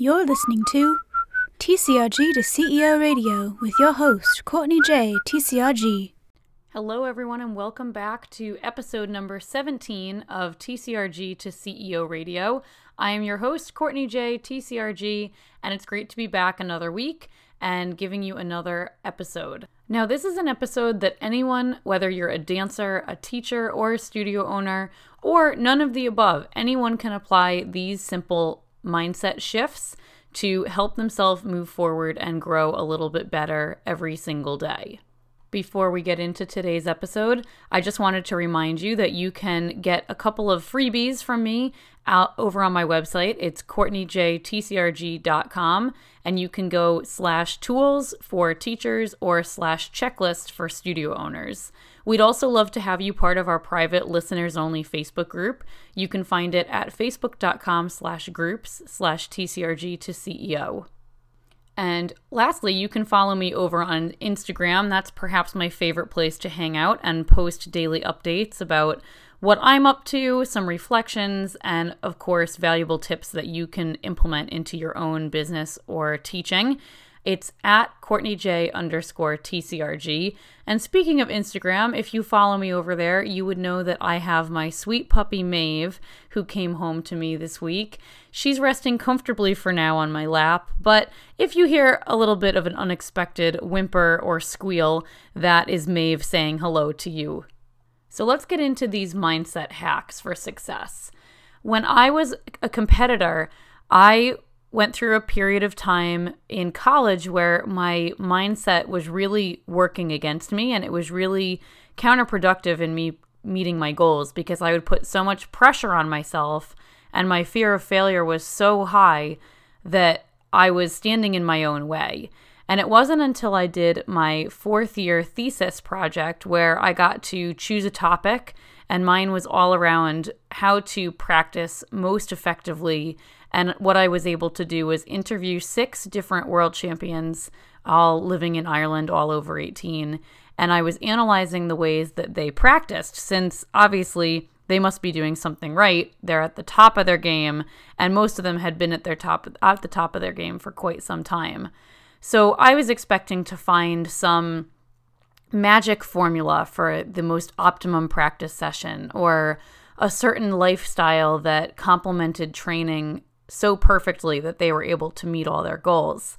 You're listening to TCRG to CEO Radio with your host, Courtney J. TCRG. Hello, everyone, and welcome back to episode number 17 of TCRG to CEO Radio. I am your host, Courtney J. TCRG, and it's great to be back another week and giving you another episode. Now, this is an episode that anyone, whether you're a dancer, a teacher, or a studio owner, or none of the above, anyone can apply these simple mindset shifts to help themselves move forward and grow a little bit better every single day. Before we get into today's episode, I just wanted to remind you that you can get a couple of freebies from me out over on my website. It's courtneyjtcrg.com, and you can go slash tools for teachers or slash checklist for studio owners. We'd also love to have you part of our private listeners only Facebook group. You can find it at facebook.com slash groups slash TCRG to CEO. And lastly, you can follow me over on Instagram. That's perhaps my favorite place to hang out and post daily updates about what I'm up to, some reflections, and of course, valuable tips that you can implement into your own business or teaching. It's at Courtney J underscore TCRG. And speaking of Instagram, if you follow me over there, you would know that I have my sweet puppy Maeve, who came home to me this week. She's resting comfortably for now on my lap, but if you hear a little bit of an unexpected whimper or squeal, that is Maeve saying hello to you. So let's get into these mindset hacks for success. When I was a competitor, I went through a period of time in college where my mindset was really working against me and it was really counterproductive in me meeting my goals because I would put so much pressure on myself and my fear of failure was so high that I was standing in my own way. And it wasn't until I did my fourth year thesis project where I got to choose a topic, and mine was all around how to practice most effectively and what I was able to do was interview six different world champions, all living in Ireland, all over 18. And I was analyzing the ways that they practiced, since obviously they must be doing something right. They're at the top of their game, and most of them had been at their top at the top of their game for quite some time. So I was expecting to find some magic formula for the most optimum practice session or a certain lifestyle that complemented training so perfectly that they were able to meet all their goals.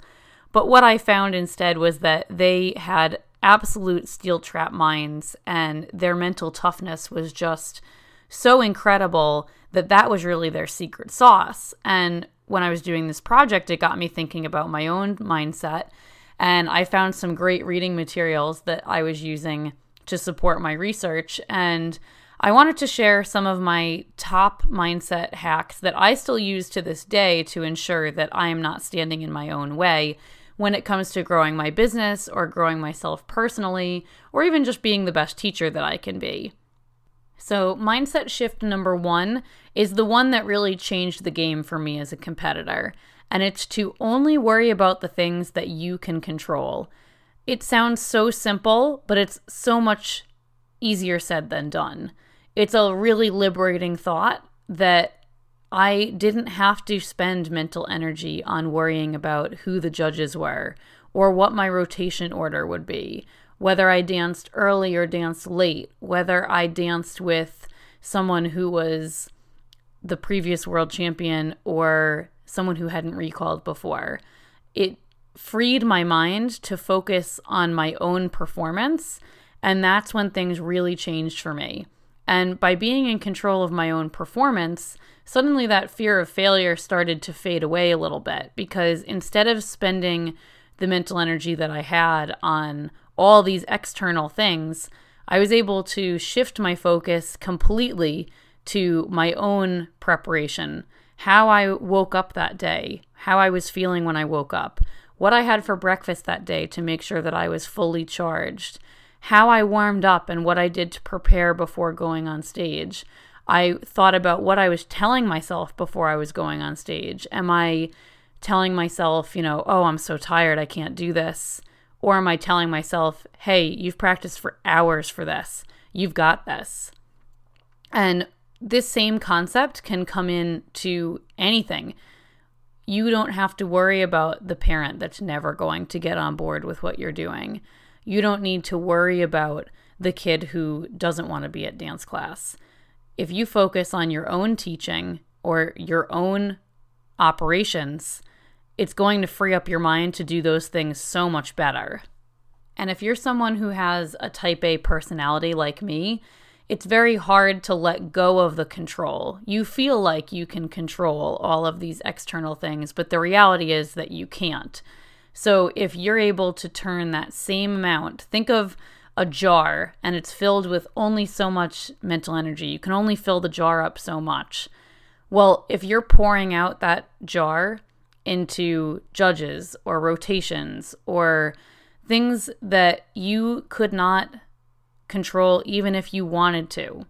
But what I found instead was that they had absolute steel trap minds and their mental toughness was just so incredible that that was really their secret sauce. And when I was doing this project, it got me thinking about my own mindset. And I found some great reading materials that I was using to support my research. And I wanted to share some of my top mindset hacks that I still use to this day to ensure that I am not standing in my own way when it comes to growing my business or growing myself personally, or even just being the best teacher that I can be. So, mindset shift number one is the one that really changed the game for me as a competitor, and it's to only worry about the things that you can control. It sounds so simple, but it's so much easier said than done it's a really liberating thought that I didn't have to spend mental energy on worrying about who the judges were or what my rotation order would be, whether I danced early or danced late, whether I danced with someone who was the previous world champion or someone who hadn't recalled before. It freed my mind to focus on my own performance, and that's when things really changed for me. And by being in control of my own performance, suddenly that fear of failure started to fade away a little bit because instead of spending the mental energy that I had on all these external things, I was able to shift my focus completely to my own preparation, how I woke up that day, how I was feeling when I woke up, what I had for breakfast that day to make sure that I was fully charged, how I warmed up and what I did to prepare before going on stage. I thought about what I was telling myself before I was going on stage. Am I telling myself, you know, oh, I'm so tired, I can't do this? Or am I telling myself, hey, you've practiced for hours for this, you've got this? And this same concept can come in to anything. you don't have to worry about the parent that's never going to get on board with what you're doing. You don't need to worry about the kid who doesn't want to be at dance class. If you focus on your own teaching or your own operations, it's going to free up your mind to do those things so much better. And if you're someone who has a type A personality like me, it's very hard to let go of the control. You feel like you can control all of these external things, but the reality is that you can't. So if you're able to turn that same amount, think of a jar and it's filled with only so much mental energy. You can only fill the jar up so much. Well, if you're pouring out that jar into judges or rotations or things that you could not control even if you wanted to.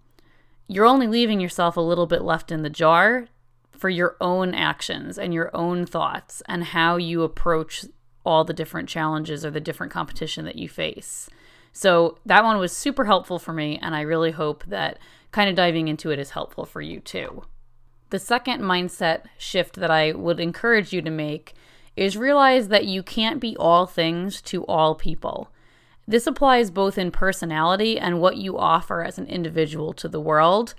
You're only leaving yourself a little bit left in the jar for your own actions and your own thoughts and how you approach all the different challenges or the different competition that you face. So that one was super helpful for me, and I really hope that kind of diving into it is helpful for you too. The second mindset shift that I would encourage you to make is realize that you can't be all things to all people. This applies both in personality and what you offer as an individual to the world,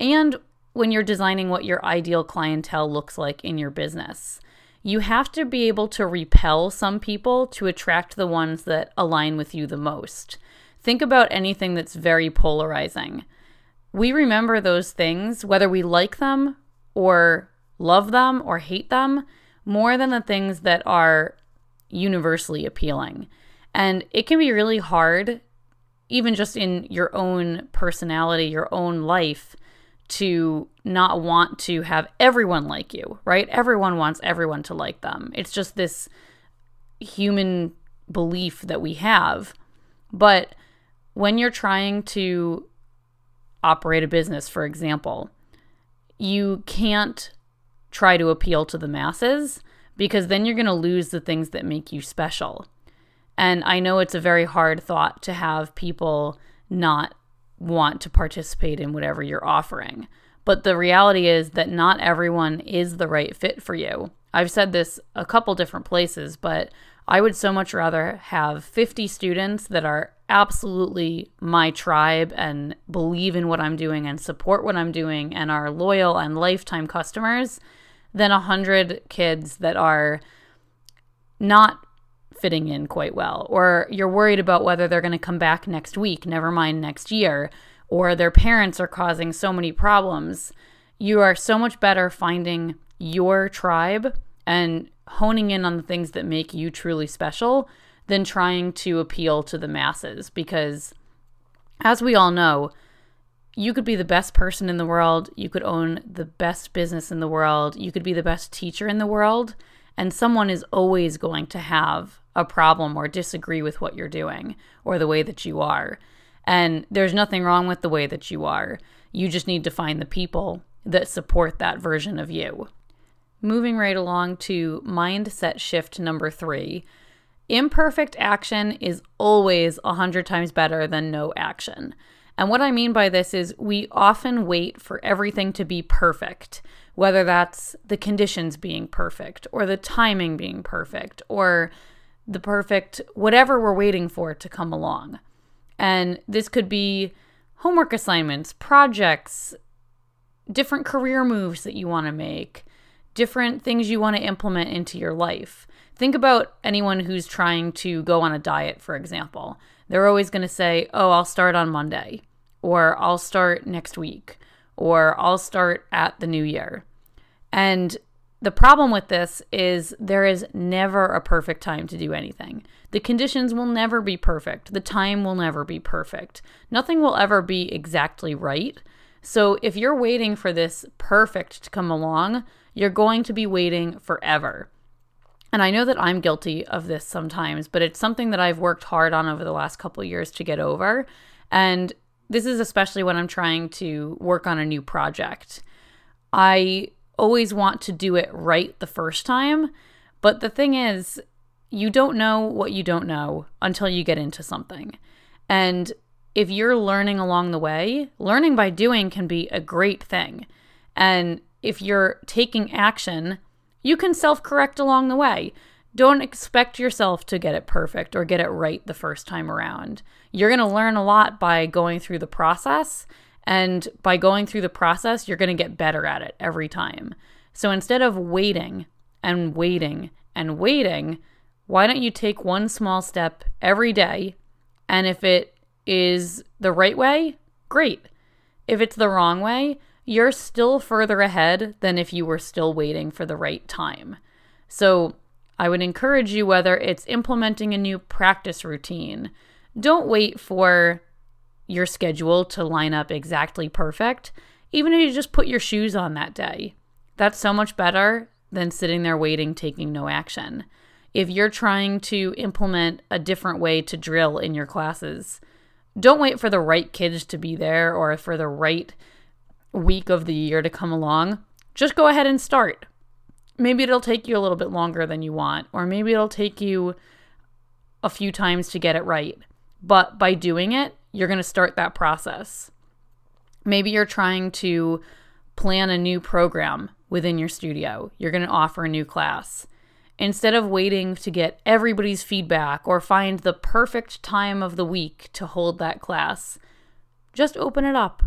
and when you're designing what your ideal clientele looks like in your business. You have to be able to repel some people to attract the ones that align with you the most. Think about anything that's very polarizing. We remember those things, whether we like them or love them or hate them, more than the things that are universally appealing. And it can be really hard, even just in your own personality, your own life, to not want to have everyone like you, right? Everyone wants everyone to like them. It's just this human belief that we have. But when you're trying to operate a business, for example, you can't try to appeal to the masses because then you're going to lose the things that make you special. And I know it's a very hard thought to have people not want to participate in whatever you're offering. But the reality is that not everyone is the right fit for you. I've said this a couple different places, but I would so much rather have 50 students that are absolutely my tribe and believe in what I'm doing and support what I'm doing and are loyal and lifetime customers than 100 kids that are not fitting in quite well, or you're worried about whether they're going to come back next week, never mind next year, or their parents are causing so many problems. You are so much better finding your tribe and honing in on the things that make you truly special than trying to appeal to the masses because as we all know, you could be the best person in the world, you could own the best business in the world, you could be the best teacher in the world, and someone is always going to have a problem or disagree with what you're doing or the way that you are. And there's nothing wrong with the way that you are. You just need to find the people that support that version of you. Moving right along to mindset shift number three imperfect action is always a hundred times better than no action. And what I mean by this is we often wait for everything to be perfect, whether that's the conditions being perfect or the timing being perfect or the perfect whatever we're waiting for to come along. And this could be homework assignments, projects, different career moves that you want to make, different things you want to implement into your life. Think about anyone who's trying to go on a diet, for example. They're always going to say, Oh, I'll start on Monday, or I'll start next week, or I'll start at the new year. And the problem with this is there is never a perfect time to do anything. The conditions will never be perfect. The time will never be perfect. Nothing will ever be exactly right. So if you're waiting for this perfect to come along, you're going to be waiting forever. And I know that I'm guilty of this sometimes, but it's something that I've worked hard on over the last couple years to get over. And this is especially when I'm trying to work on a new project. I always want to do it right the first time. But the thing is, you don't know what you don't know until you get into something. And if you're learning along the way, learning by doing can be a great thing. And if you're taking action You can self correct along the way. Don't expect yourself to get it perfect or get it right the first time around. You're going to learn a lot by going through the process. And by going through the process, you're going to get better at it every time. So instead of waiting and waiting and waiting, why don't you take one small step every day? And if it is the right way, great. If it's the wrong way, you're still further ahead than if you were still waiting for the right time. So I would encourage you, whether it's implementing a new practice routine, don't wait for your schedule to line up exactly perfect, even if you just put your shoes on that day. That's so much better than sitting there waiting, taking no action. If you're trying to implement a different way to drill in your classes, don't wait for the right kids to be there or for the right week of the year to come along. Just go ahead and start. Maybe it'll take you a little bit longer than you want, or maybe it'll take you a few times to get it right. But by doing it, you're going to start that process. Maybe you're trying to plan a new program within your studio. You're going to offer a new class. Instead of waiting to get everybody's feedback or find the perfect time of the week to hold that class, just open it up.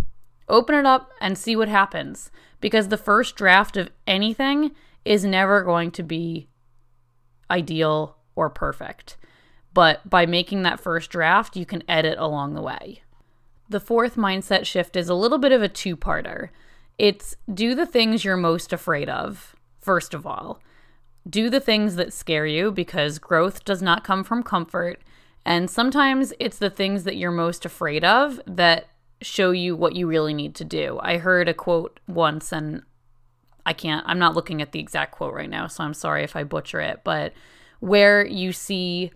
Open it up and see what happens because the first draft of anything is never going to be ideal or perfect. But by making that first draft, you can edit along the way. The fourth mindset shift is a little bit of a two parter. It's do the things you're most afraid of, first of all. Do the things that scare you because growth does not come from comfort. And sometimes it's the things that you're most afraid of that show you what you really need to do. I heard a quote once, and I can't, I'm not looking at the exact quote right now, so I'm sorry if I butcher it, but where you see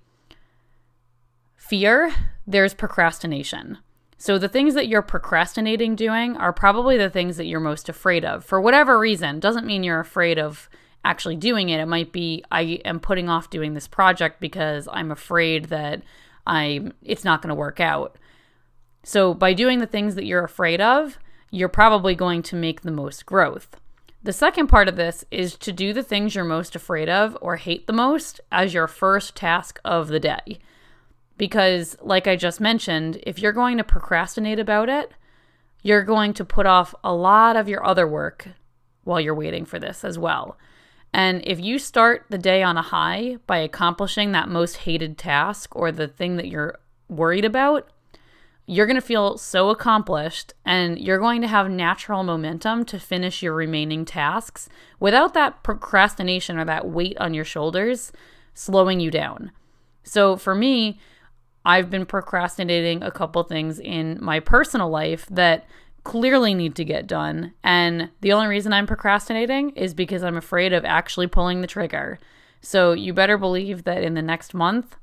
fear, there's procrastination. So the things that you're procrastinating doing are probably the things that you're most afraid of. For whatever reason, doesn't mean you're afraid of actually doing it. It might be I am putting off doing this project because I'm afraid that I it's not going to work out. So, by doing the things that you're afraid of, you're probably going to make the most growth. The second part of this is to do the things you're most afraid of or hate the most as your first task of the day. Because, like I just mentioned, if you're going to procrastinate about it, you're going to put off a lot of your other work while you're waiting for this as well. And if you start the day on a high by accomplishing that most hated task or the thing that you're worried about, you're going to feel so accomplished and you're going to have natural momentum to finish your remaining tasks without that procrastination or that weight on your shoulders slowing you down. So for me, I've been procrastinating a couple things in my personal life that clearly need to get done. And the only reason I'm procrastinating is because I'm afraid of actually pulling the trigger. So you better believe that in the next month,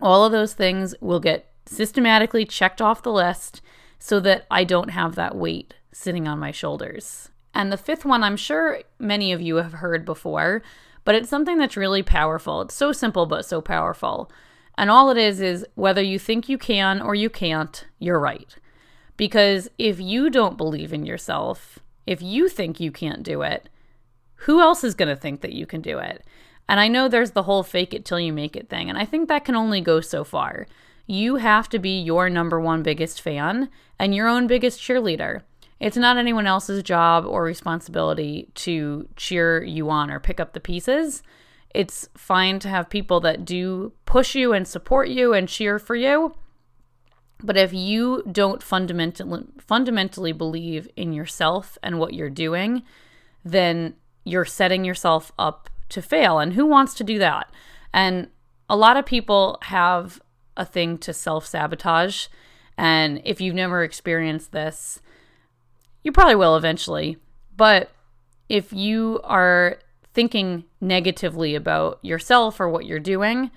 all of those things will get systematically checked off the list so that I don't have that weight sitting on my shoulders. And the fifth one, I'm sure many of you have heard before, but it's something that's really powerful. It's so simple, but so powerful. And all it is is whether you think you can or you can't, you're right. Because if you don't believe in yourself, if you think you can't do it, who else is going to think that you can do it? And I know there's the whole fake it till you make it thing, and I think that can only go so far you have to be your number one biggest fan and your own biggest cheerleader. It's not anyone else's job or responsibility to cheer you on or pick up the pieces. It's fine to have people that do push you and support you and cheer for you. But if you don't fundamentally fundamentally believe in yourself and what you're doing, then you're setting yourself up to fail. And who wants to do that? And a lot of people have a thing to self sabotage. And if you've never experienced this, you probably will eventually. But if you are thinking negatively about yourself or what you're doing,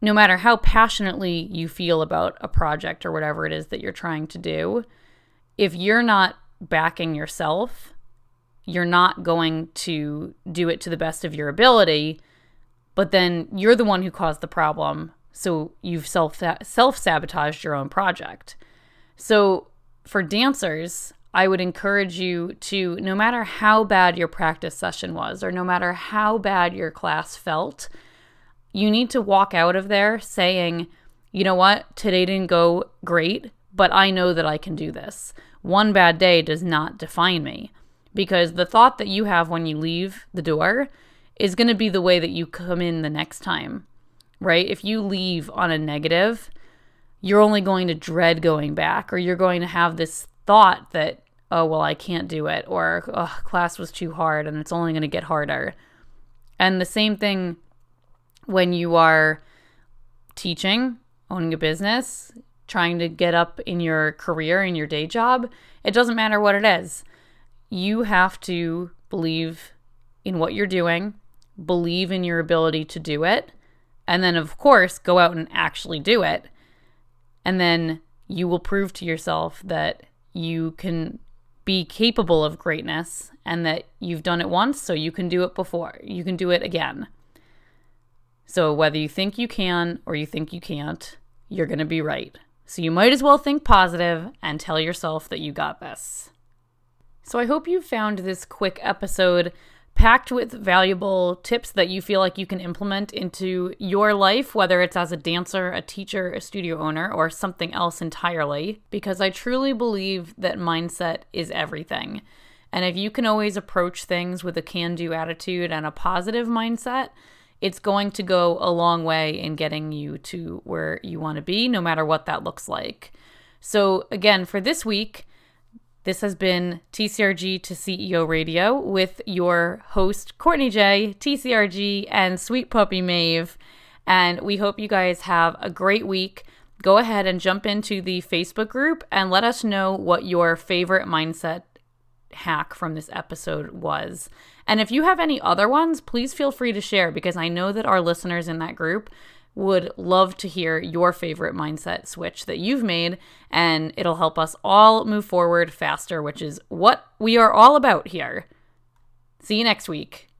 no matter how passionately you feel about a project or whatever it is that you're trying to do, if you're not backing yourself, you're not going to do it to the best of your ability, but then you're the one who caused the problem so you've self self sabotaged your own project. So for dancers, I would encourage you to, no matter how bad your practice session was, or no matter how bad your class felt, you need to walk out of there saying, you know what, today didn't go great, but I know that I can do this. One bad day does not define me because the thought that you have when you leave the door is going to be the way that you come in the next time, right? If you leave on a negative, you're only going to dread going back, or you're going to have this thought that, oh, well, I can't do it, or oh, class was too hard and it's only going to get harder. And the same thing when you are teaching, owning a business, trying to get up in your career, in your day job, it doesn't matter what it is. You have to believe in what you're doing, believe in your ability to do it, and then, of course, go out and actually do it. And then you will prove to yourself that you can be capable of greatness and that you've done it once, so you can do it before. You can do it again. So, whether you think you can or you think you can't, you're going to be right. So, you might as well think positive and tell yourself that you got this. So, I hope you found this quick episode packed with valuable tips that you feel like you can implement into your life, whether it's as a dancer, a teacher, a studio owner, or something else entirely, because I truly believe that mindset is everything. And if you can always approach things with a can do attitude and a positive mindset, it's going to go a long way in getting you to where you want to be, no matter what that looks like. So, again, for this week, this has been TCRG to CEO Radio with your host, Courtney J, TCRG, and Sweet Puppy Maeve. And we hope you guys have a great week. Go ahead and jump into the Facebook group and let us know what your favorite mindset hack from this episode was. And if you have any other ones, please feel free to share because I know that our listeners in that group would love to hear your favorite mindset switch that you've made, and it'll help us all move forward faster, which is what we are all about here. See you next week.